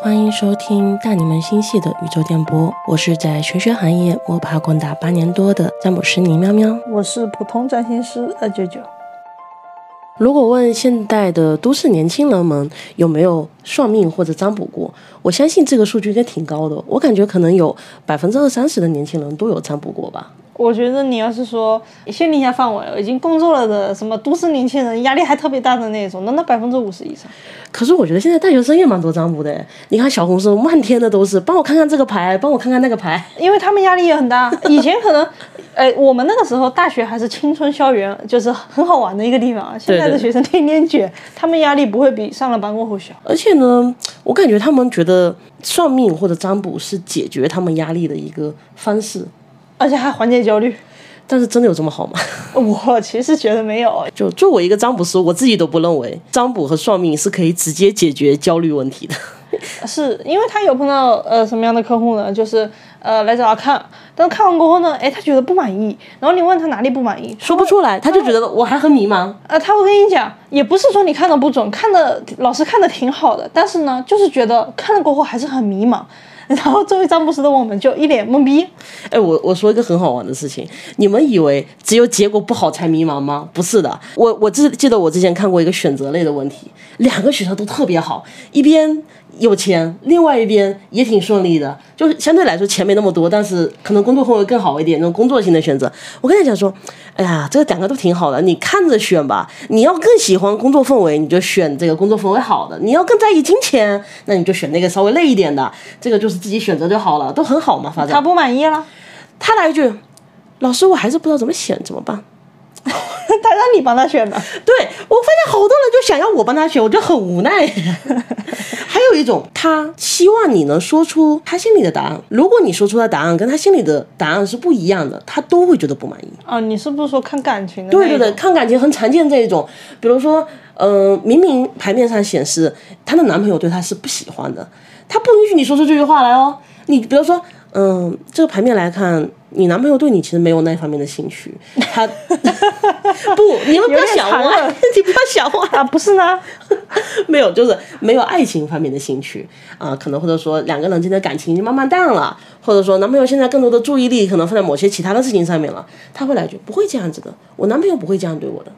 欢迎收听大你们星系的宇宙电波，我是在玄学行业摸爬滚打八年多的占卜师倪喵喵。我是普通占星师二九九。如果问现代的都市年轻人们有没有算命或者占卜过，我相信这个数据应该挺高的。我感觉可能有百分之二三十的年轻人都有占卜过吧。我觉得你要是说限定一下范围，已经工作了的什么都市年轻人，压力还特别大的那种，那那百分之五十以上。可是我觉得现在大学生也蛮多占卜的，你看小红书漫天的都是，帮我看看这个牌，帮我看看那个牌，因为他们压力也很大。以前可能，哎，我们那个时候大学还是青春校园，就是很好玩的一个地方。现在的学生天天卷，他们压力不会比上了班过后小。而且呢，我感觉他们觉得算命或者占卜是解决他们压力的一个方式，而且还缓解焦虑。但是真的有这么好吗？我其实觉得没有。就作为一个占卜师，我自己都不认为占卜和算命是可以直接解决焦虑问题的。是因为他有碰到呃什么样的客户呢？就是呃来找他看，但是看完过后呢，哎他觉得不满意，然后你问他哪里不满意，说不出来，他就觉得我还很迷茫。呃，他会跟你讲，也不是说你看的不准，看的老师看的挺好的，但是呢，就是觉得看了过后还是很迷茫。然后作为占卜师的我们就一脸懵逼。哎，我我说一个很好玩的事情，你们以为只有结果不好才迷茫吗？不是的，我我记记得我之前看过一个选择类的问题，两个学校都特别好，一边。有钱，另外一边也挺顺利的，就是相对来说钱没那么多，但是可能工作氛围更好一点，那种工作型的选择。我跟他讲说，哎呀，这个两个都挺好的，你看着选吧。你要更喜欢工作氛围，你就选这个工作氛围好的；你要更在意金钱，那你就选那个稍微累一点的。这个就是自己选择就好了，都很好嘛。反正他不满意了，他来一句，老师，我还是不知道怎么选，怎么办？他让你帮他选的，对我发现好多人就想要我帮他选，我就很无奈。还有一种，他希望你能说出他心里的答案。如果你说出的答案跟他心里的答案是不一样的，他都会觉得不满意。啊，你是不是说看感情的？对对对，看感情很常见这一种。比如说，嗯，明明牌面上显示她的男朋友对她是不喜欢的，她不允许你说出这句话来哦。你比如说。嗯，这个牌面来看，你男朋友对你其实没有那方面的兴趣。他 不，你们不要想歪，你不要想歪啊！不是呢，没有，就是没有爱情方面的兴趣啊。可能或者说两个人之间的感情已经慢慢淡了，或者说男朋友现在更多的注意力可能放在某些其他的事情上面了。他会来一句不会这样子的，我男朋友不会这样对我的。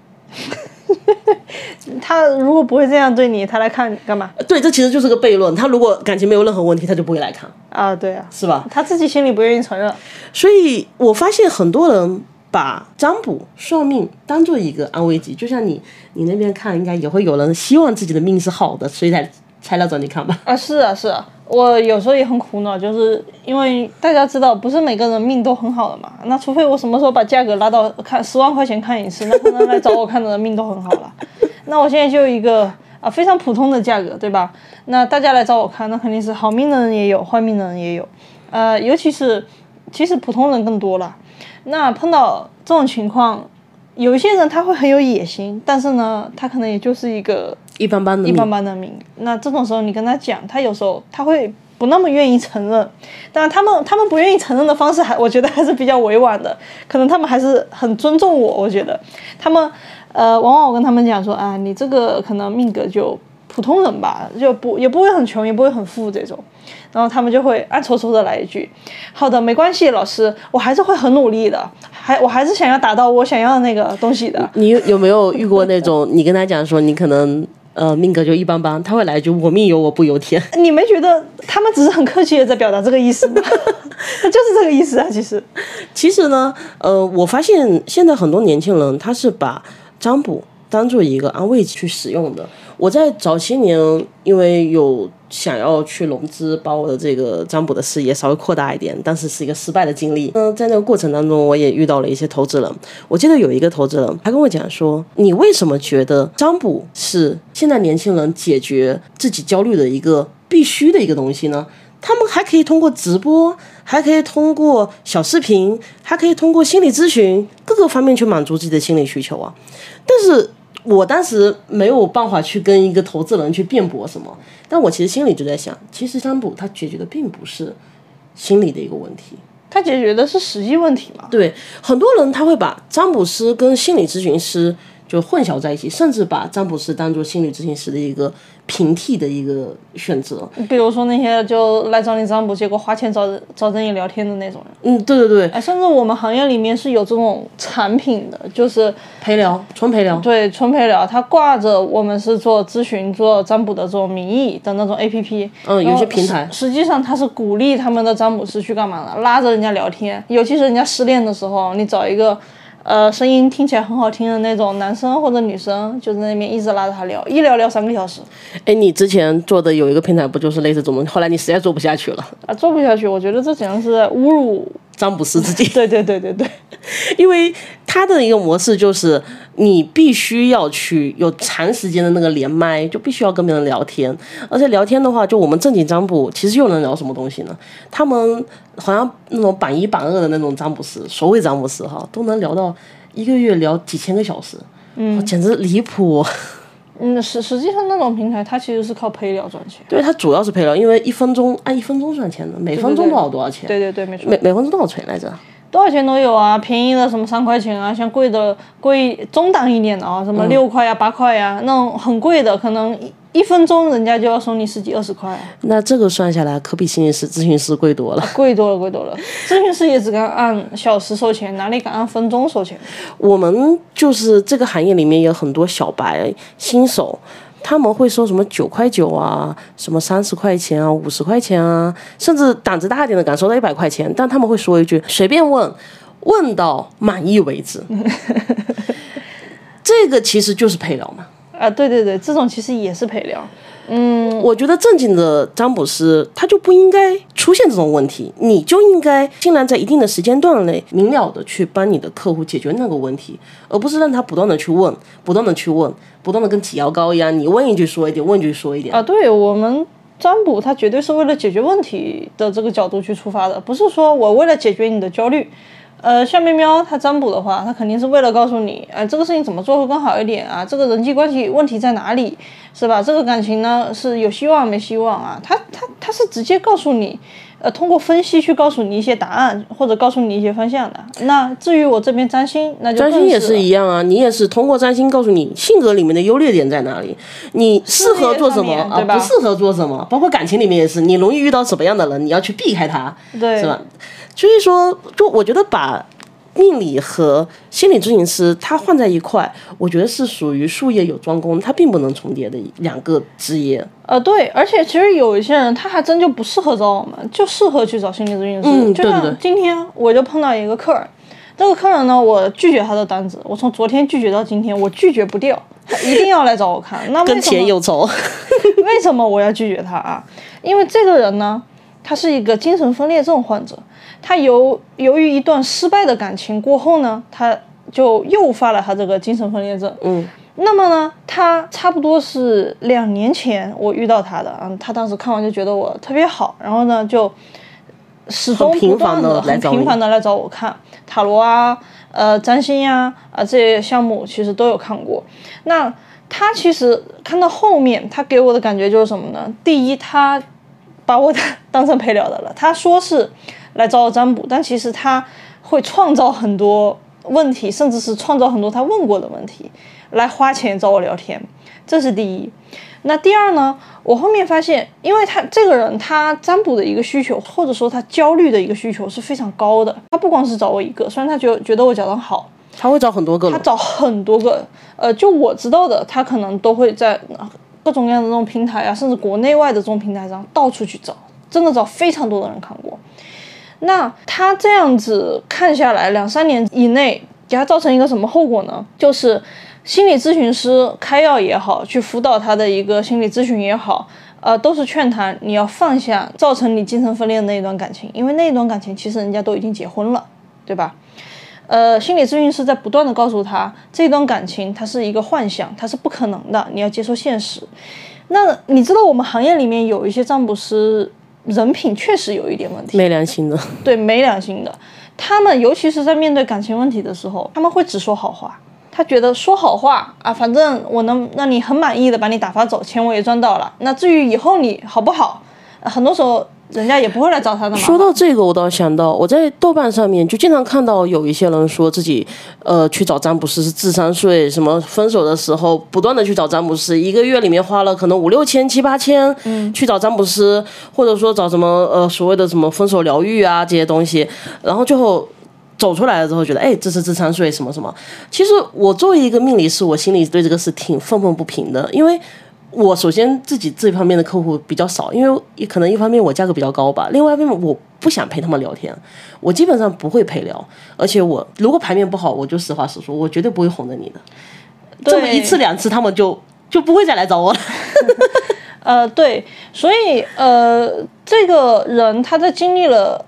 他如果不会这样对你，他来看干嘛？对，这其实就是个悖论。他如果感情没有任何问题，他就不会来看啊。对啊，是吧？他自己心里不愿意承认。所以我发现很多人把占卜算命当做一个安慰剂，就像你，你那边看，应该也会有人希望自己的命是好的，所以才才来找你看吧？啊，是啊，是啊。我有时候也很苦恼，就是因为大家知道，不是每个人命都很好的嘛。那除非我什么时候把价格拉到看十万块钱看一次，那可能来找我看的人命都很好了。那我现在就一个啊非常普通的价格，对吧？那大家来找我看，那肯定是好命的人也有，坏命的人也有。呃，尤其是其实普通人更多了。那碰到这种情况，有一些人他会很有野心，但是呢，他可能也就是一个。一般般的一般般的命，那这种时候你跟他讲，他有时候他会不那么愿意承认。当然，他们他们不愿意承认的方式还我觉得还是比较委婉的，可能他们还是很尊重我。我觉得他们呃，往往我跟他们讲说啊，你这个可能命格就普通人吧，就不也不会很穷，也不会很富这种。然后他们就会暗戳戳的来一句：“好的，没关系，老师，我还是会很努力的，还我还是想要达到我想要的那个东西的。”你有没有遇过那种你跟他讲说你可能？呃，命格就一般般，他会来一句“我命由我不由天”。你没觉得他们只是很客气的在表达这个意思吗？他 就是这个意思啊，其实。其实呢，呃，我发现现在很多年轻人他是把占卜当做一个安慰去使用的。我在早些年，因为有。想要去融资，把我的这个占卜的事业稍微扩大一点，但是是一个失败的经历。嗯，在那个过程当中，我也遇到了一些投资人。我记得有一个投资人，他跟我讲说：“你为什么觉得占卜是现在年轻人解决自己焦虑的一个必须的一个东西呢？他们还可以通过直播，还可以通过小视频，还可以通过心理咨询各个方面去满足自己的心理需求啊。”但是。我当时没有办法去跟一个投资人去辩驳什么，但我其实心里就在想，其实占卜它解决的并不是心理的一个问题，它解决的是实际问题嘛？对，很多人他会把占卜师跟心理咨询师就混淆在一起，甚至把占卜师当做心理咨询师的一个平替的一个选择。比如说那些就来找你占卜，结果花钱找找跟你聊天的那种人。嗯，对对对，哎，甚至我们行业里面是有这种产品的，就是陪聊，纯陪聊。对，纯陪聊，它挂着我们是做咨询、做占卜的这种名义的那种 APP。嗯，有些平台。实际上，它是鼓励他们的占卜师去干嘛呢？拉着人家聊天，尤其是人家失恋的时候，你找一个。呃，声音听起来很好听的那种男生或者女生，就在那边一直拉着他聊，一聊聊三个小时。哎，你之前做的有一个平台，不就是类似这种？后来你实在做不下去了啊，做不下去，我觉得这简直是侮辱。占卜师自己，对对对对对，因为他的一个模式就是你必须要去有长时间的那个连麦，就必须要跟别人聊天，而且聊天的话，就我们正经占卜其实又能聊什么东西呢？他们好像那种榜一榜二的那种占卜师，所谓占卜师哈，都能聊到一个月聊几千个小时，嗯，简直离谱。嗯，实实际上那种平台，它其实是靠配料赚钱。对，它主要是配料，因为一分钟按一分钟赚钱的，每分钟多少多少钱？对对对，没错。每每分钟多少钱来着？多少钱都有啊，便宜的什么三块钱啊，像贵的贵中档一点的啊，什么六块呀、八块呀，那种很贵的，可能一一分钟人家就要收你十几二十块。那这个算下来，可比心理师、咨询师贵多了。贵多了，贵多了。咨询师也只敢按小时收钱，哪里敢按分钟收钱？我们就是这个行业里面有很多小白、新手。他们会说什么九块九啊，什么三十块钱啊，五十块钱啊，甚至胆子大一点的敢收到一百块钱，但他们会说一句随便问，问到满意为止。这个其实就是陪聊嘛。啊，对对对，这种其实也是陪聊。嗯，我觉得正经的占卜师他就不应该出现这种问题，你就应该尽量在一定的时间段内明了的去帮你的客户解决那个问题，而不是让他不断的去问，不断的去问，不断的跟挤牙膏一样，你问一句说一点，问一句说一点。啊，对我们占卜，他绝对是为了解决问题的这个角度去出发的，不是说我为了解决你的焦虑。呃，像喵喵他占卜的话，他肯定是为了告诉你，哎，这个事情怎么做会更好一点啊？这个人际关系问题在哪里，是吧？这个感情呢是有希望没希望啊？他他他是直接告诉你，呃，通过分析去告诉你一些答案，或者告诉你一些方向的。那至于我这边占星，那就占星也是一样啊，你也是通过占星告诉你性格里面的优劣点在哪里，你适合做什么啊？不适合做什么？包括感情里面也是，你容易遇到什么样的人，你要去避开他，对，是吧？所以说，就我觉得把命理和心理咨询师他换在一块，我觉得是属于术业有专攻，它并不能重叠的两个职业。呃，对，而且其实有一些人他还真就不适合找我们，就适合去找心理咨询师。嗯，对对对。今天我就碰到一个客人，这个客人呢，我拒绝他的单子，我从昨天拒绝到今天，我拒绝不掉，他一定要来找我看。那跟钱有仇？为什么我要拒绝他啊？因为这个人呢，他是一个精神分裂症患者。他由由于一段失败的感情过后呢，他就诱发了他这个精神分裂症。嗯，那么呢，他差不多是两年前我遇到他的，嗯，他当时看完就觉得我特别好，然后呢就始终不断的很频繁的来找我看塔罗啊，呃，占星呀，啊这些项目其实都有看过。那他其实看到后面，他给我的感觉就是什么呢？第一，他把我 当成陪聊的了，他说是。来找我占卜，但其实他会创造很多问题，甚至是创造很多他问过的问题，来花钱找我聊天，这是第一。那第二呢？我后面发现，因为他这个人他占卜的一个需求，或者说他焦虑的一个需求是非常高的。他不光是找我一个，虽然他觉觉得我讲的好，他会找很多个，他找很多个。呃，就我知道的，他可能都会在各种各样的这种平台啊，甚至国内外的这种平台上到处去找，真的找非常多的人看过。那他这样子看下来，两三年以内给他造成一个什么后果呢？就是心理咨询师开药也好，去辅导他的一个心理咨询也好，呃，都是劝他你要放下造成你精神分裂的那一段感情，因为那一段感情其实人家都已经结婚了，对吧？呃，心理咨询师在不断的告诉他，这段感情它是一个幻想，它是不可能的，你要接受现实。那你知道我们行业里面有一些占卜师。人品确实有一点问题，没良心的。对，没良心的。他们尤其是在面对感情问题的时候，他们会只说好话。他觉得说好话啊，反正我能让你很满意的把你打发走，钱我也赚到了。那至于以后你好不好，很多时候人家也不会来找他的嘛。说到这个，我倒想到，我在豆瓣上面就经常看到有一些人说自己，呃，去找占卜师是智商税，什么分手的时候不断的去找占卜师，一个月里面花了可能五六千、七八千，嗯，去找占卜师，或者说找什么呃所谓的什么分手疗愈啊这些东西，然后最后走出来了之后，觉得哎，这是智商税什么什么。其实我作为一个命理师，我心里对这个事挺愤愤不平的，因为。我首先自己这方面的客户比较少，因为可能一方面我价格比较高吧，另外一方面我不想陪他们聊天，我基本上不会陪聊，而且我如果牌面不好，我就实话实说，我绝对不会哄着你的，这么一次两次他们就就不会再来找我了。呃，对，所以呃，这个人他在经历了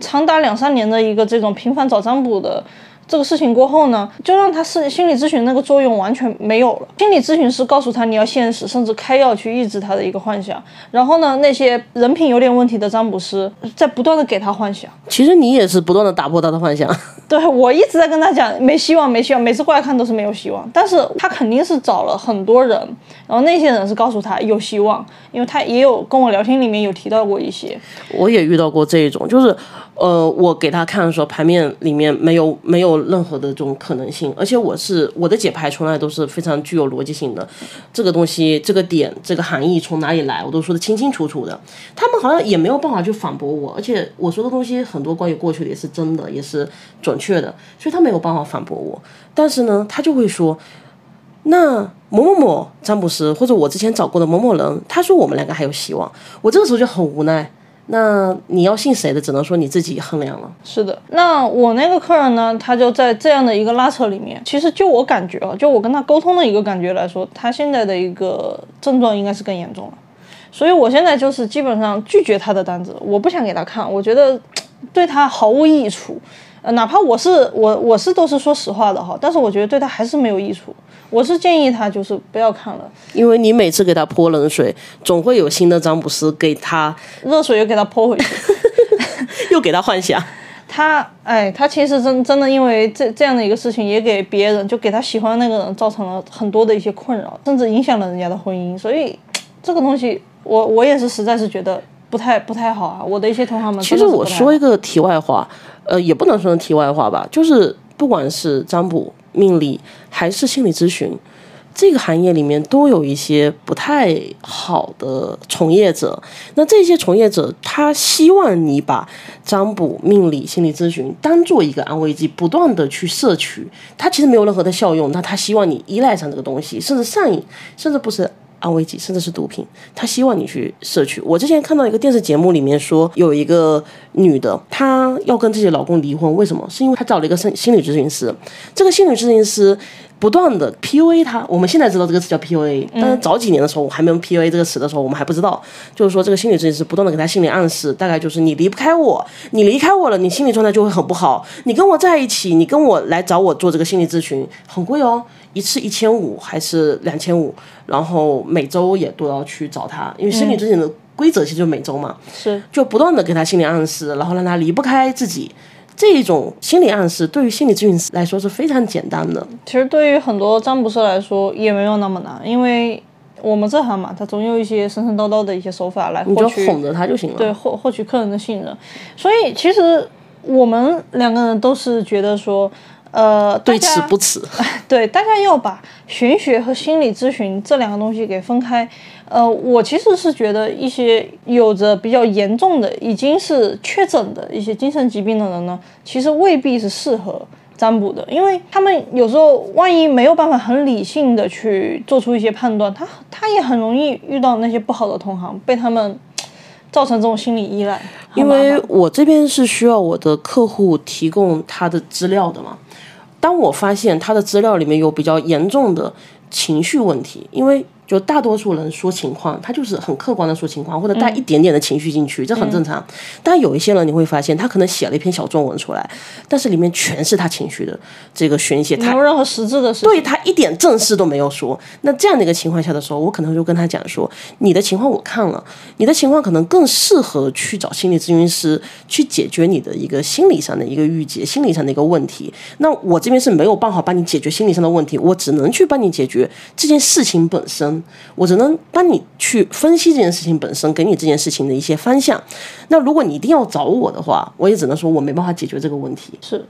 长达两三年的一个这种频繁找占卜的。这个事情过后呢，就让他是心理咨询那个作用完全没有了。心理咨询师告诉他你要现实，甚至开药去抑制他的一个幻想。然后呢，那些人品有点问题的占卜师在不断的给他幻想。其实你也是不断的打破他的幻想。对我一直在跟他讲没希望，没希望，每次过来看都是没有希望。但是他肯定是找了很多人，然后那些人是告诉他有希望，因为他也有跟我聊天里面有提到过一些。我也遇到过这一种，就是。呃，我给他看的时候，牌面里面没有没有任何的这种可能性，而且我是我的解牌从来都是非常具有逻辑性的，这个东西这个点这个含义从哪里来，我都说的清清楚楚的。他们好像也没有办法去反驳我，而且我说的东西很多关于过去的也是真的，也是准确的，所以他没有办法反驳我。但是呢，他就会说，那某某某占卜师或者我之前找过的某某人，他说我们两个还有希望，我这个时候就很无奈。那你要信谁的，只能说你自己衡量了。是的，那我那个客人呢，他就在这样的一个拉扯里面。其实就我感觉啊，就我跟他沟通的一个感觉来说，他现在的一个症状应该是更严重了。所以我现在就是基本上拒绝他的单子，我不想给他看，我觉得 对他毫无益处。呃，哪怕我是我我是都是说实话的哈，但是我觉得对他还是没有益处。我是建议他就是不要看了，因为你每次给他泼冷水，总会有新的占卜师给他热水又给他泼回去 又给他幻想。他哎，他其实真真的因为这这样的一个事情，也给别人就给他喜欢那个人造成了很多的一些困扰，甚至影响了人家的婚姻。所以这个东西，我我也是实在是觉得不太不太好啊。我的一些同行们，其实我说一个题外话。呃，也不能说成题外话吧，就是不管是占卜、命理还是心理咨询，这个行业里面都有一些不太好的从业者。那这些从业者，他希望你把占卜、命理、心理咨询当做一个安慰剂，不断的去摄取，他其实没有任何的效用。那他希望你依赖上这个东西，甚至上瘾，甚至不是。安慰剂，甚至是毒品，他希望你去摄取。我之前看到一个电视节目里面说，有一个女的，她要跟自己老公离婚，为什么？是因为她找了一个心心理咨询师，这个心理咨询师不断的 PUA 她。我们现在知道这个词叫 PUA，但是早几年的时候，我还没有 PUA 这个词的时候，我们还不知道。就是说，这个心理咨询师不断的给她心理暗示，大概就是你离不开我，你离开我了，你心理状态就会很不好。你跟我在一起，你跟我来找我做这个心理咨询，很贵哦。一次一千五还是两千五，然后每周也都要去找他，因为心理咨询的规则其实就每周嘛，是就不断的给他心理暗示，然后让他离不开自己。这种心理暗示对于心理咨询师来说是非常简单的。其实对于很多占卜师来说也没有那么难，因为我们这行嘛，他总有一些神神叨叨的一些手法来获取，哄着他就行了。对，获获取客人的信任。所以其实我们两个人都是觉得说。呃，对此不耻。对，大家要把玄学和心理咨询这两个东西给分开。呃，我其实是觉得一些有着比较严重的、已经是确诊的一些精神疾病的人呢，其实未必是适合占卜的，因为他们有时候万一没有办法很理性的去做出一些判断，他他也很容易遇到那些不好的同行，被他们造成这种心理依赖。因为我这边是需要我的客户提供他的资料的嘛。当我发现他的资料里面有比较严重的情绪问题，因为。就大多数人说情况，他就是很客观的说情况，或者带一点点的情绪进去，这很正常。但有一些人你会发现，他可能写了一篇小作文出来，但是里面全是他情绪的这个宣泄，没有任何实质的事情，对他一点正事都没有说。那这样的一个情况下的时候，我可能就跟他讲说，你的情况我看了，你的情况可能更适合去找心理咨询师去解决你的一个心理上的一个郁结，心理上的一个问题。那我这边是没有办法帮你解决心理上的问题，我只能去帮你解决这件事情本身。我只能帮你去分析这件事情本身，给你这件事情的一些方向。那如果你一定要找我的话，我也只能说我没办法解决这个问题。是，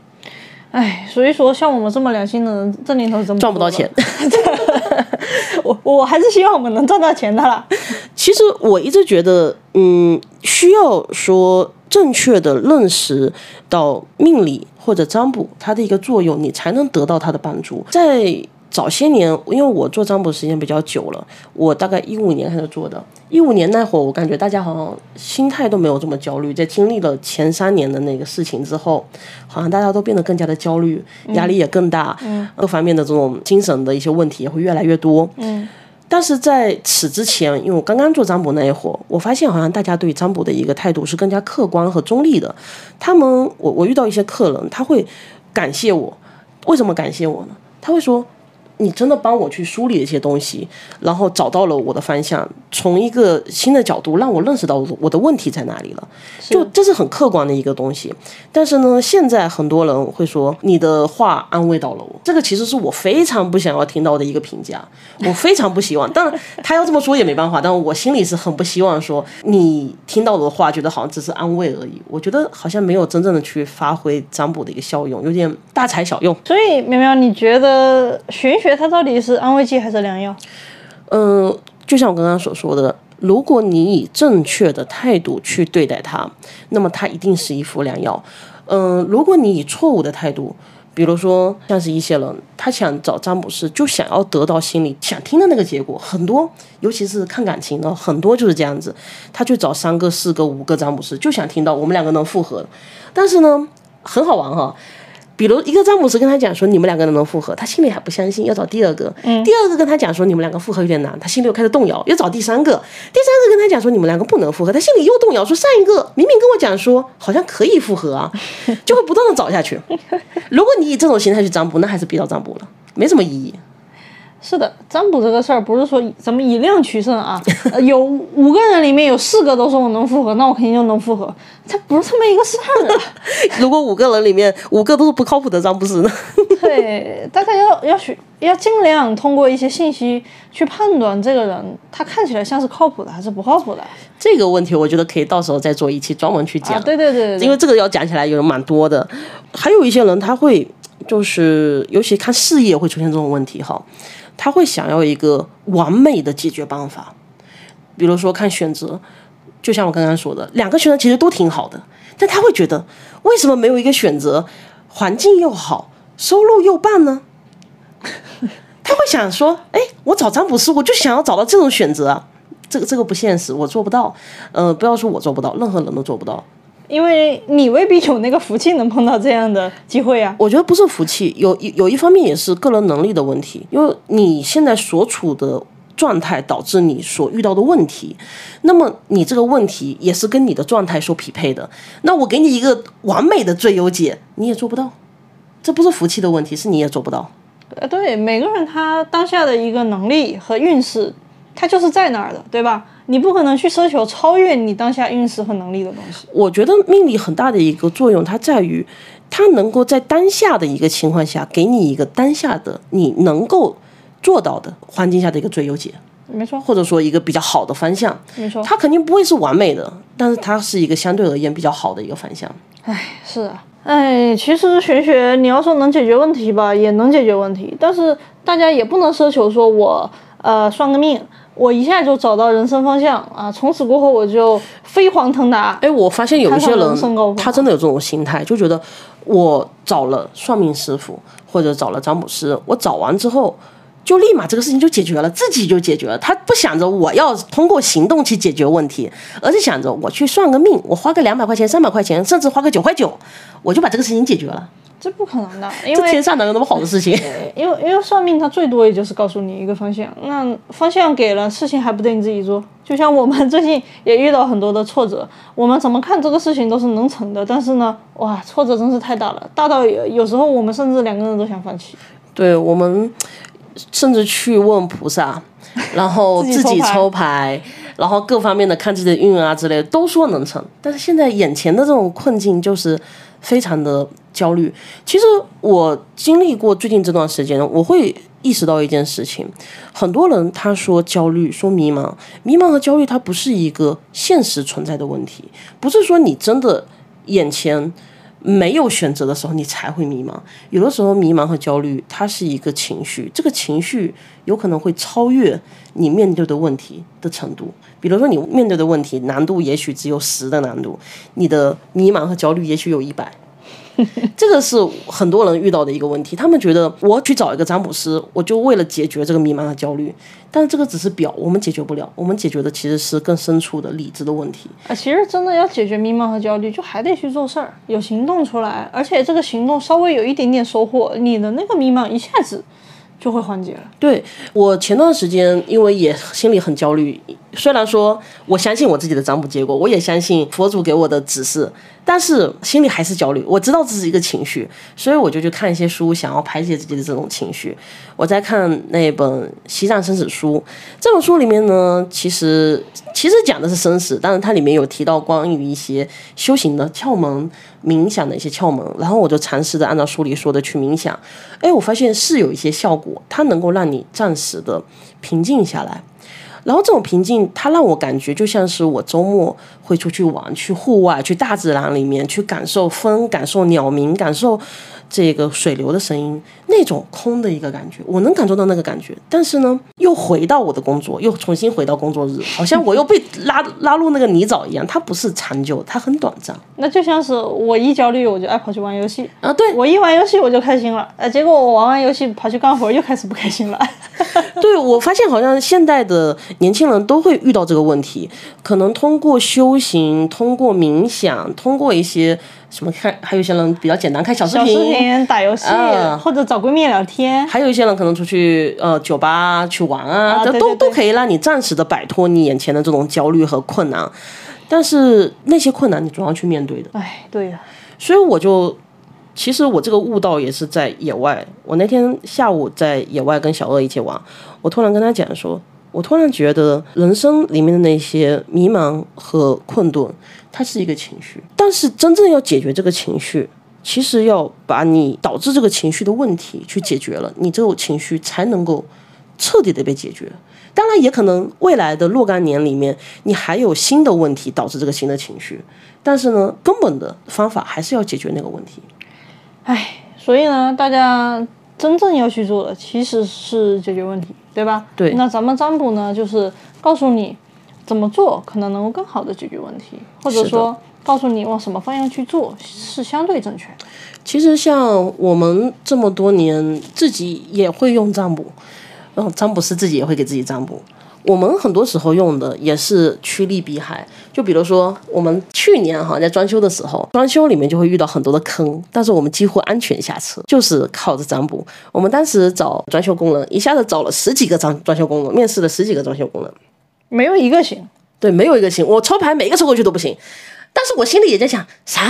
哎，所以说像我们这么良心的人，这年头真赚不到钱。我我还是希望我们能赚到钱的啦。其实我一直觉得，嗯，需要说正确的认识到命理或者占卜它的一个作用，你才能得到它的帮助。在早些年，因为我做占卜时间比较久了，我大概一五年开始做的。一五年那会儿，我感觉大家好像心态都没有这么焦虑。在经历了前三年的那个事情之后，好像大家都变得更加的焦虑，压力也更大，各方面的这种精神的一些问题也会越来越多。嗯，但是在此之前，因为我刚刚做占卜那一会儿，我发现好像大家对占卜的一个态度是更加客观和中立的。他们，我我遇到一些客人，他会感谢我，为什么感谢我呢？他会说。你真的帮我去梳理一些东西，然后找到了我的方向，从一个新的角度让我认识到我的问题在哪里了。就这是很客观的一个东西。但是呢，现在很多人会说你的话安慰到了我，这个其实是我非常不想要听到的一个评价。我非常不希望，当然他要这么说也没办法。但我心里是很不希望说你听到我的话觉得好像只是安慰而已。我觉得好像没有真正的去发挥占卜的一个效用，有点大材小用。所以苗苗，你觉得玄学它到底是安慰剂还是良药？嗯，就像我刚刚所说的，如果你以正确的态度去对待它，那么它一定是一副良药。嗯，如果你以错误的态度，比如说像是一些人，他想找占卜师，就想要得到心里想听的那个结果，很多，尤其是看感情的，很多就是这样子，他去找三个、四个、五个占卜师，就想听到我们两个能复合。但是呢，很好玩哈。比如一个詹姆斯跟他讲说你们两个人能复合，他心里还不相信，要找第二个。第二个跟他讲说你们两个复合有点难，他心里又开始动摇，要找第三个。第三个跟他讲说你们两个不能复合，他心里又动摇，说上一个明明跟我讲说好像可以复合啊，就会不断的找下去。如果你以这种心态去占卜，那还是别找占卜了，没什么意义。是的，占卜这个事儿不是说咱们以量取胜啊。有五个人里面有四个都说我能复合，那我肯定就能复合。这不是这么一个事儿啊。如果五个人里面五个都是不靠谱的占卜师呢？对，大家要要学要尽量通过一些信息去判断这个人他看起来像是靠谱的还是不靠谱的。这个问题我觉得可以到时候再做一期专门去讲。对对对，因为这个要讲起来有蛮多的。还有一些人他会就是尤其看事业会出现这种问题哈。他会想要一个完美的解决办法，比如说看选择，就像我刚刚说的，两个选择其实都挺好的，但他会觉得为什么没有一个选择环境又好，收入又棒呢？他会想说，哎，我找占卜师，我就想要找到这种选择，这个这个不现实，我做不到。呃，不要说我做不到，任何人都做不到。因为你未必有那个福气能碰到这样的机会啊。我觉得不是福气，有有一方面也是个人能力的问题。因为你现在所处的状态导致你所遇到的问题，那么你这个问题也是跟你的状态所匹配的。那我给你一个完美的最优解，你也做不到。这不是福气的问题，是你也做不到。呃，对，每个人他当下的一个能力和运势，他就是在那儿的，对吧？你不可能去奢求超越你当下运势和能力的东西。我觉得命理很大的一个作用，它在于它能够在当下的一个情况下，给你一个当下的你能够做到的环境下的一个最优解。没错。或者说一个比较好的方向。没错。它肯定不会是完美的，但是它是一个相对而言比较好的一个方向。唉，是啊，哎，其实玄学你要说能解决问题吧，也能解决问题，但是大家也不能奢求说我呃算个命。我一下就找到人生方向啊！从此过后我就飞黄腾达。哎，我发现有一些人，他真的有这种心态，就觉得我找了算命师傅或者找了占卜师，我找完之后就立马这个事情就解决了，自己就解决了。他不想着我要通过行动去解决问题，而是想着我去算个命，我花个两百块钱、三百块钱，甚至花个九块九，我就把这个事情解决了。这不可能的，因为天上哪有那么好的事情？因为因为算命，它最多也就是告诉你一个方向，那方向给了，事情还不得你自己做。就像我们 最近也遇到很多的挫折，我们怎么看这个事情都是能成的，但是呢，哇，挫折真是太大了，大到有时候我们甚至两个人都想放弃。对我们甚至去问菩萨，然后自己抽牌，然后各方面的看自己的运啊之类的，都说能成，但是现在眼前的这种困境就是。非常的焦虑。其实我经历过最近这段时间，我会意识到一件事情：很多人他说焦虑，说迷茫，迷茫和焦虑它不是一个现实存在的问题，不是说你真的眼前。没有选择的时候，你才会迷茫。有的时候，迷茫和焦虑，它是一个情绪，这个情绪有可能会超越你面对的问题的程度。比如说，你面对的问题难度也许只有十的难度，你的迷茫和焦虑也许有一百。这个是很多人遇到的一个问题，他们觉得我去找一个占卜师，我就为了解决这个迷茫和焦虑，但是这个只是表，我们解决不了，我们解决的其实是更深处的理智的问题。啊，其实真的要解决迷茫和焦虑，就还得去做事儿，有行动出来，而且这个行动稍微有一点点收获，你的那个迷茫一下子就会缓解了。对我前段时间，因为也心里很焦虑，虽然说我相信我自己的占卜结果，我也相信佛祖给我的指示。但是心里还是焦虑，我知道这是一个情绪，所以我就去看一些书，想要排解自己的这种情绪。我在看那本《西藏生死书》，这本书里面呢，其实其实讲的是生死，但是它里面有提到关于一些修行的窍门、冥想的一些窍门，然后我就尝试着按照书里说的去冥想，哎，我发现是有一些效果，它能够让你暂时的平静下来。然后这种平静，它让我感觉就像是我周末会出去玩，去户外，去大自然里面，去感受风，感受鸟鸣，感受。这个水流的声音，那种空的一个感觉，我能感受到那个感觉。但是呢，又回到我的工作，又重新回到工作日，好像我又被拉拉入那个泥沼一样。它不是长久，它很短暂。那就像是我一焦虑，我就爱跑去玩游戏啊。对我一玩游戏我就开心了，呃，结果我玩完游戏跑去干活又开始不开心了。对我发现好像现代的年轻人都会遇到这个问题，可能通过修行，通过冥想，通过一些。什么看？还有一些人比较简单，看小视频、打游戏，或者找闺蜜聊天。还有一些人可能出去呃酒吧去玩啊，都都可以让你暂时的摆脱你眼前的这种焦虑和困难。但是那些困难你总要去面对的。哎，对呀。所以我就，其实我这个悟道也是在野外。我那天下午在野外跟小鳄一起玩，我突然跟他讲说，我突然觉得人生里面的那些迷茫和困顿。它是一个情绪，但是真正要解决这个情绪，其实要把你导致这个情绪的问题去解决了，你这种情绪才能够彻底的被解决。当然，也可能未来的若干年里面，你还有新的问题导致这个新的情绪，但是呢，根本的方法还是要解决那个问题。唉，所以呢，大家真正要去做的其实是解决问题，对吧？对。那咱们占卜呢，就是告诉你。怎么做可能能够更好的解决问题，或者说告诉你往什么方向去做是相对正确。其实像我们这么多年自己也会用占卜，然后占卜师自己也会给自己占卜。我们很多时候用的也是趋利避害。就比如说我们去年哈在装修的时候，装修里面就会遇到很多的坑，但是我们几乎安全下车，就是靠着占卜。我们当时找装修工人，一下子找了十几个装装修工人，面试了十几个装修工人。没有一个行，对，没有一个行。我抽牌每一个抽过去都不行，但是我心里也在想，啥？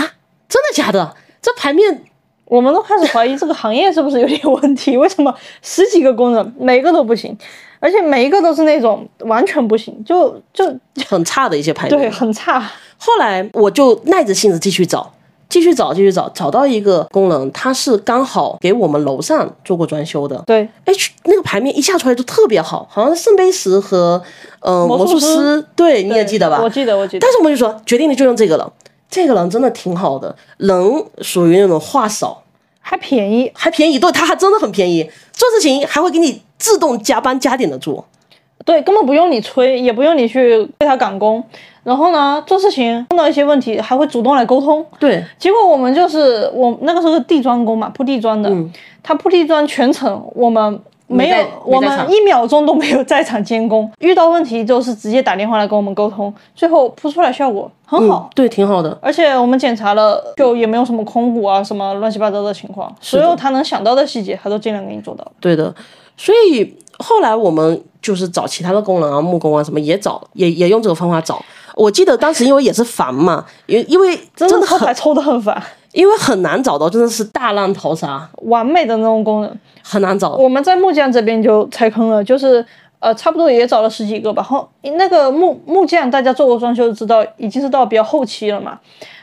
真的假的？这牌面，我们都开始怀疑这个行业是不是有点问题？为什么十几个工人每个都不行，而且每一个都是那种完全不行，就就很差的一些牌面，对，很差。后来我就耐着性子继续找。继续找，继续找，找到一个功能，他是刚好给我们楼上做过装修的。对，哎，那个牌面一下出来就特别好，好像是圣杯十和嗯魔术师，对，你也记得吧？我记得，我记得。但是我们就说，决定了就用这个了。这个人真的挺好的，人属于那种话少，还便宜，还便宜，对，他还真的很便宜，做事情还会给你自动加班加点的做。对，根本不用你催，也不用你去为他赶工。然后呢，做事情碰到一些问题，还会主动来沟通。对，结果我们就是我那个时候是地砖工嘛，铺地砖的，他铺地砖全程我们没有，我们一秒钟都没有在场监工。遇到问题就是直接打电话来跟我们沟通，最后铺出来效果很好，对，挺好的。而且我们检查了，就也没有什么空鼓啊，什么乱七八糟的情况，所有他能想到的细节，他都尽量给你做到。对的，所以后来我们就是找其他的工人啊，木工啊什么也找，也也用这个方法找。我记得当时因为也是烦嘛，因因为真的很抽的很烦，因为很难找到，真的是大浪淘沙，完美的那种工人很难找。我们在木匠这边就踩坑了，就是呃差不多也找了十几个吧。后那个木木匠大家做过装修知道，已经是到比较后期了嘛。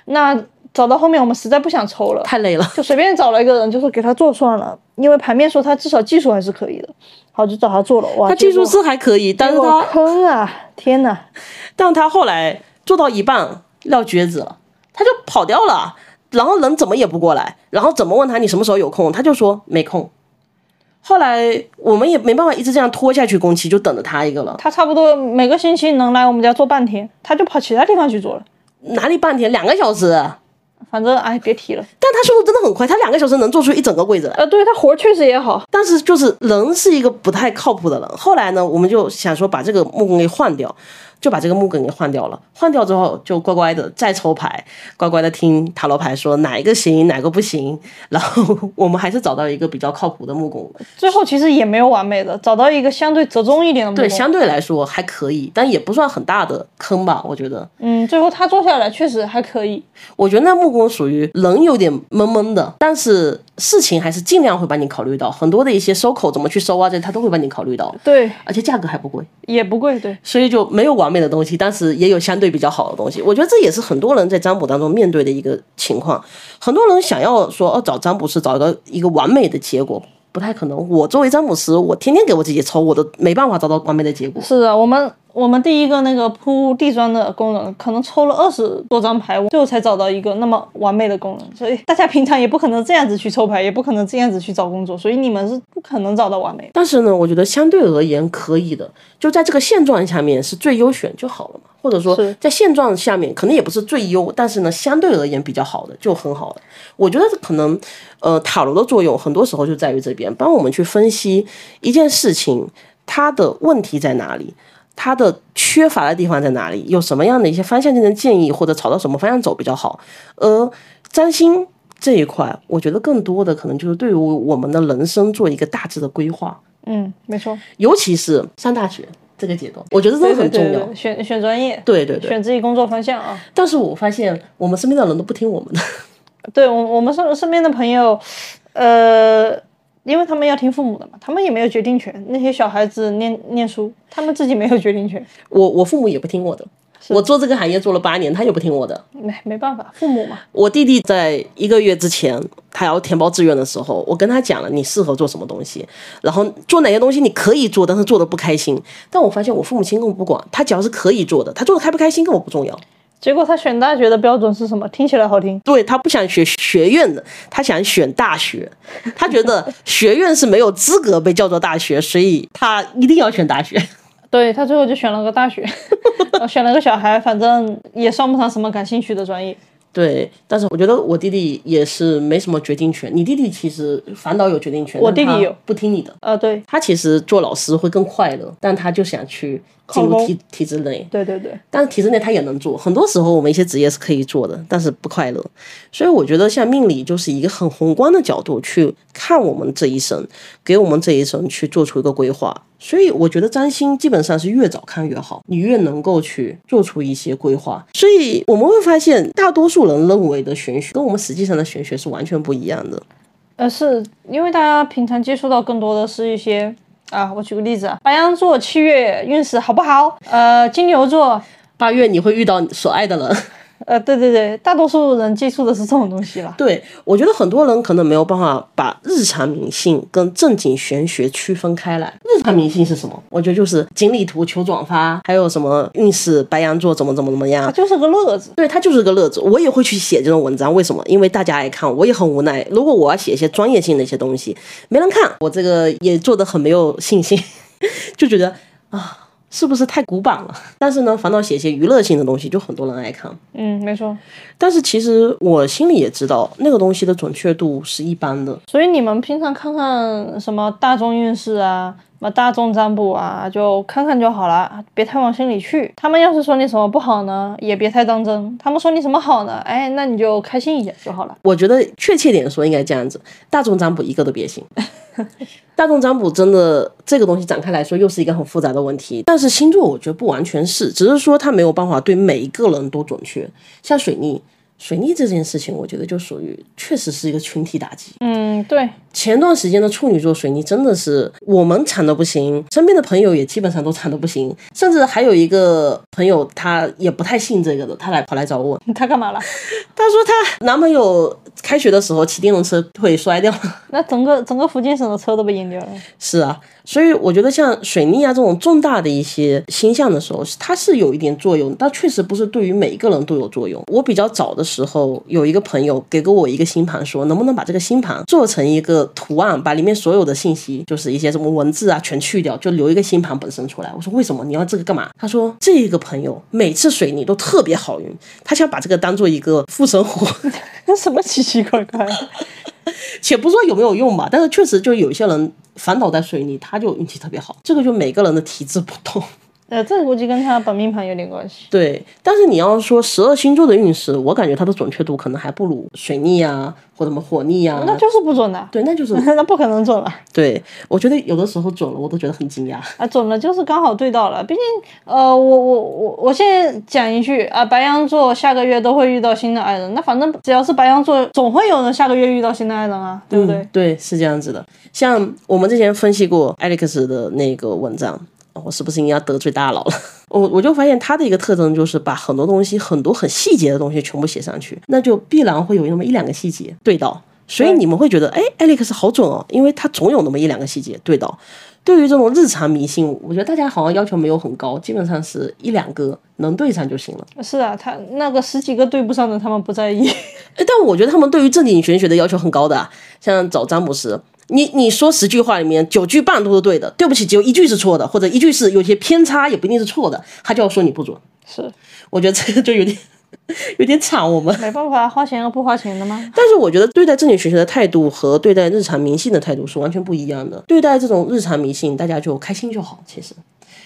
那找到后面我们实在不想抽了，太累了。就随便找了一个人，就是给他做算了，因为盘面说他至少技术还是可以的，好就找他做了。哇，他技术是还可以，但是他坑啊！天哪！但他后来做到一半撂蹶子了，他就跑掉了，然后人怎么也不过来，然后怎么问他你什么时候有空，他就说没空。后来我们也没办法一直这样拖下去，工期就等着他一个了。他差不多每个星期能来我们家做半天，他就跑其他地方去做了。哪里半天两个小时？反正哎，别提了。但他速度真的很快，他两个小时能做出一整个柜子来。呃，对他活确实也好，但是就是人是一个不太靠谱的人。后来呢，我们就想说把这个木工给换掉，就把这个木梗给换掉了。换掉之后，就乖乖的再抽牌，乖乖的听塔罗牌说哪一个行，哪个不行。然后我们还是找到一个比较靠谱的木工，最后其实也没有完美的，找到一个相对折中一点的木对，工。相对来说还可以，但也不算很大的坑吧，我觉得。嗯，最后他做下来确实还可以。我觉得那木工属于人有点闷闷的，但是事情还是尽量会把你考虑到，很多的一些收口怎么去收啊，这他都会把你考虑到，对，而且价格还不贵。也不贵，对。所以就没有完美的东西，但是也有相对比较好的东西。我觉得这也是很多人在占卜当中面对的一个情况。很多人想要说，哦，找占卜师找一个一个完美的结果，不太可能。我作为占卜师，我天天给我自己抽，我都没办法找到完美的结果。是啊，我们我们第一个那个铺地砖的工人，可能抽了二十多张牌，最后才找到一个那么完美的工人。所以大家平常也不可能这样子去抽牌，也不可能这样子去找工作，所以你们是不可能找到完美的。但是呢，我觉得相对而言可以的，就在这个现状下面是最优选就好了嘛。或者说在现状下面可能也不是最优，但是呢，相对而言比较好的就很好了。我觉得可能呃塔罗的作用很多时候就在于这边，帮我们去分析一件事情它的问题在哪里。它的缺乏的地方在哪里？有什么样的一些方向性的建议，或者朝到什么方向走比较好？而占星这一块，我觉得更多的可能就是对于我们的人生做一个大致的规划。嗯，没错，尤其是上大学这个阶段，我觉得这个很重要。对对，选选专业，对对对，选自己工作方向啊。但是我发现我们身边的人都不听我们的，对我我们身身边的朋友，呃，因为他们要听父母的嘛，他们也没有决定权。那些小孩子念念书，他们自己没有决定权，我我父母也不听我的。我做这个行业做了八年，他也不听我的。没没办法，父母嘛。我弟弟在一个月之前，他要填报志愿的时候，我跟他讲了你适合做什么东西，然后做哪些东西你可以做，但是做的不开心。但我发现我父母亲根本不管，他只要是可以做的，他做的开不开心跟我不重要。结果他选大学的标准是什么？听起来好听，对他不想学学院的，他想选大学。他觉得 学院是没有资格被叫做大学，所以他一定要选大学。对他最后就选了个大学，选了个小孩，反正也算不上什么感兴趣的专业。对，但是我觉得我弟弟也是没什么决定权。你弟弟其实反倒有决定权，我弟弟有不听你的。呃，对他其实做老师会更快乐，但他就想去进入体体制内。对对对，但是体制内他也能做，很多时候我们一些职业是可以做的，但是不快乐。所以我觉得像命理就是一个很宏观的角度去看我们这一生，给我们这一生去做出一个规划。所以我觉得占星基本上是越早看越好，你越能够去做出一些规划。所以我们会发现，大多数人认为的玄学跟我们实际上的玄学是完全不一样的。呃，是因为大家平常接触到更多的是一些啊，我举个例子啊，白羊座七月运势好不好？呃，金牛座，八月你会遇到所爱的人。呃，对对对，大多数人接触的是这种东西了。对，我觉得很多人可能没有办法把日常迷信跟正经玄学区分开来。日常迷信是什么？我觉得就是锦鲤图求转发，还有什么运势白羊座怎么怎么怎么它样。就是个乐子。对，他就是个乐子。我也会去写这种文章，为什么？因为大家爱看，我也很无奈。如果我要写一些专业性的一些东西，没人看，我这个也做的很没有信心，就觉得啊。是不是太古板了？但是呢，反倒写一些娱乐性的东西，就很多人爱看。嗯，没错。但是其实我心里也知道，那个东西的准确度是一般的。所以你们平常看看什么大众运势啊，什么大众占卜啊，就看看就好了，别太往心里去。他们要是说你什么不好呢，也别太当真；他们说你什么好呢，哎，那你就开心一点就好了。我觉得确切点说应该这样子，大众占卜一个都别信。大众占卜真的这个东西展开来说又是一个很复杂的问题，但是星座我觉得不完全是，只是说它没有办法对每一个人都准确。像水逆，水逆这件事情，我觉得就属于确实是一个群体打击。嗯，对，前段时间的处女座水逆真的是我们惨的不行，身边的朋友也基本上都惨的不行，甚至还有一个朋友他也不太信这个的，他来跑来找我，他干嘛了？他说他男朋友开学的时候骑电动车腿摔掉了。那整个整个福建省的车都被淹掉了。是啊，所以我觉得像水逆啊这种重大的一些星象的时候，它是有一点作用，但确实不是对于每一个人都有作用。我比较早的时候有一个朋友给过我一个星盘，说能不能把这个星盘做成一个图案，把里面所有的信息，就是一些什么文字啊全去掉，就留一个星盘本身出来。我说为什么你要这个干嘛？他说这个朋友每次水逆都特别好运，他想把这个当做一个护身符。什么奇奇怪怪？且不说有没有用吧，但是确实就有些人反倒在水里，他就运气特别好。这个就每个人的体质不同。呃，这估计跟他本命盘有点关系。对，但是你要说十二星座的运势，我感觉它的准确度可能还不如水逆啊，或者什么火逆啊。那就是不准的。对，那就是 那不可能准了。对，我觉得有的时候准了，我都觉得很惊讶。啊，准了就是刚好对到了。毕竟，呃，我我我我现在讲一句啊，白羊座下个月都会遇到新的爱人。那反正只要是白羊座，总会有人下个月遇到新的爱人啊，对不对？对，是这样子的。像我们之前分析过 Alex 的那个文章。我是不是应该得罪大佬了？我我就发现他的一个特征就是把很多东西、很多很细节的东西全部写上去，那就必然会有那么一两个细节对到，所以你们会觉得，哎，Alex 好准哦，因为他总有那么一两个细节对到。对于这种日常迷信，我觉得大家好像要求没有很高，基本上是一两个能对上就行了。是啊，他那个十几个对不上的，他们不在意。但我觉得他们对于正经玄学的要求很高的，像找詹姆斯。你你说十句话里面九句半都是对的，对不起，只有一句是错的，或者一句是有些偏差，也不一定是错的，他就要说你不准。是，我觉得这个就有点有点惨，我们没办法，花钱和不花钱的吗？但是我觉得对待正经学学的态度和对待日常迷信的态度是完全不一样的。对待这种日常迷信，大家就开心就好。其实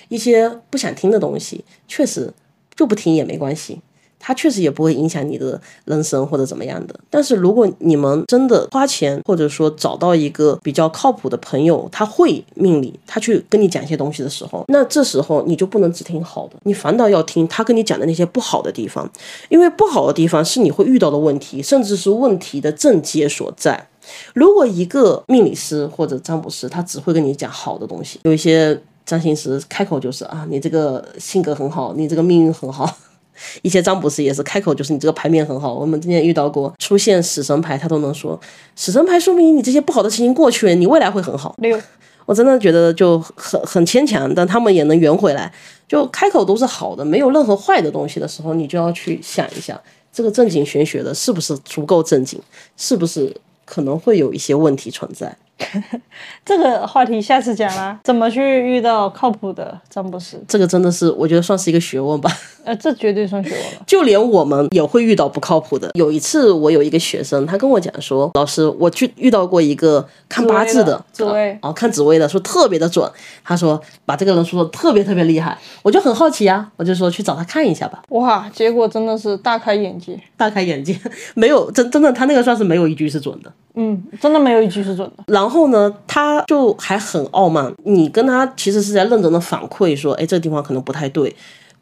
一些不想听的东西，确实就不听也没关系。它确实也不会影响你的人生或者怎么样的。但是如果你们真的花钱，或者说找到一个比较靠谱的朋友，他会命理，他去跟你讲一些东西的时候，那这时候你就不能只听好的，你反倒要听他跟你讲的那些不好的地方，因为不好的地方是你会遇到的问题，甚至是问题的症结所在。如果一个命理师或者占卜师，他只会跟你讲好的东西，有一些占星师开口就是啊，你这个性格很好，你这个命运很好。一些占卜师也是开口就是你这个牌面很好，我们之前遇到过出现死神牌，他都能说死神牌说明你这些不好的事情过去了，你未来会很好。六，我真的觉得就很很牵强，但他们也能圆回来。就开口都是好的，没有任何坏的东西的时候，你就要去想一下，这个正经玄学的是不是足够正经，是不是可能会有一些问题存在。这个话题下次讲啦，怎么去遇到靠谱的占卜师？这个真的是我觉得算是一个学问吧。呃，这绝对算学问了。就连我们也会遇到不靠谱的。有一次，我有一个学生，他跟我讲说：“老师，我去遇到过一个看八字的，紫薇，哦，看紫薇的，说特别的准。他说把这个人说的特别特别厉害，我就很好奇啊，我就说去找他看一下吧。哇，结果真的是大开眼界，大开眼界，没有真真的，他那个算是没有一句是准的。嗯，真的没有一句是准的。然后呢，他就还很傲慢。你跟他其实是在认真的反馈说，哎，这个地方可能不太对。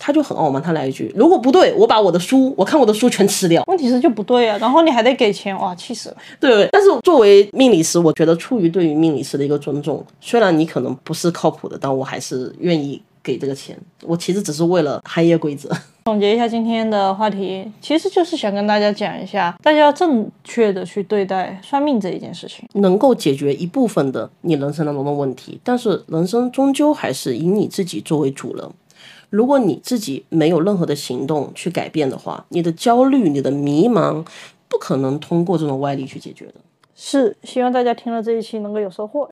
他就很傲慢，他来一句，如果不对，我把我的书，我看我的书全吃掉。问题是就不对啊，然后你还得给钱，哇，气死了。对，但是作为命理师，我觉得出于对于命理师的一个尊重，虽然你可能不是靠谱的，但我还是愿意给这个钱。我其实只是为了行业规则。总结一下今天的话题，其实就是想跟大家讲一下，大家要正确的去对待算命这一件事情，能够解决一部分的你人生当中的问题，但是人生终究还是以你自己作为主人。如果你自己没有任何的行动去改变的话，你的焦虑、你的迷茫，不可能通过这种外力去解决的。是，希望大家听了这一期能够有收获。